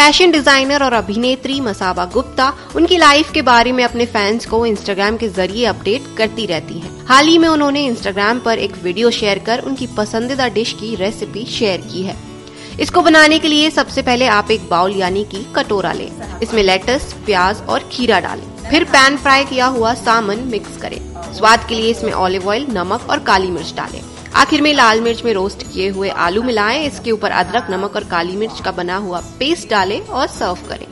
Fashion designer और अभिनेत्री मसाबा गुप्ता उनकी लाइफ के बारे में अपने फैंस को इंस्टाग्राम के ज़रिए अपडेट करती रहती हैं। हाल ही में उन्होंने इंस्टाग्राम पर एक वीडियो शेयर कर उनकी पसंदीदा डिश की रेसिपी शेयर की है। इसको बनाने के लिए सबसे पहले आप एक बाउल यानी कि कटोरा लें। इसमें लेटस, प्याज और खीरा डालें। फिर पैन फ्राई किया हुआ सामन मिक्स करें। स्वाद के लिए इसमें ऑलिव ऑयल, नमक और काली मिर्च डालें। आखिर में लाल मिर्च में रोस्ट किए हुए आलू मिलाएँ, इसके ऊपर अदरक, नमक और काली मिर्च का बना हुआ पेस्ट डालें और सर्व करें।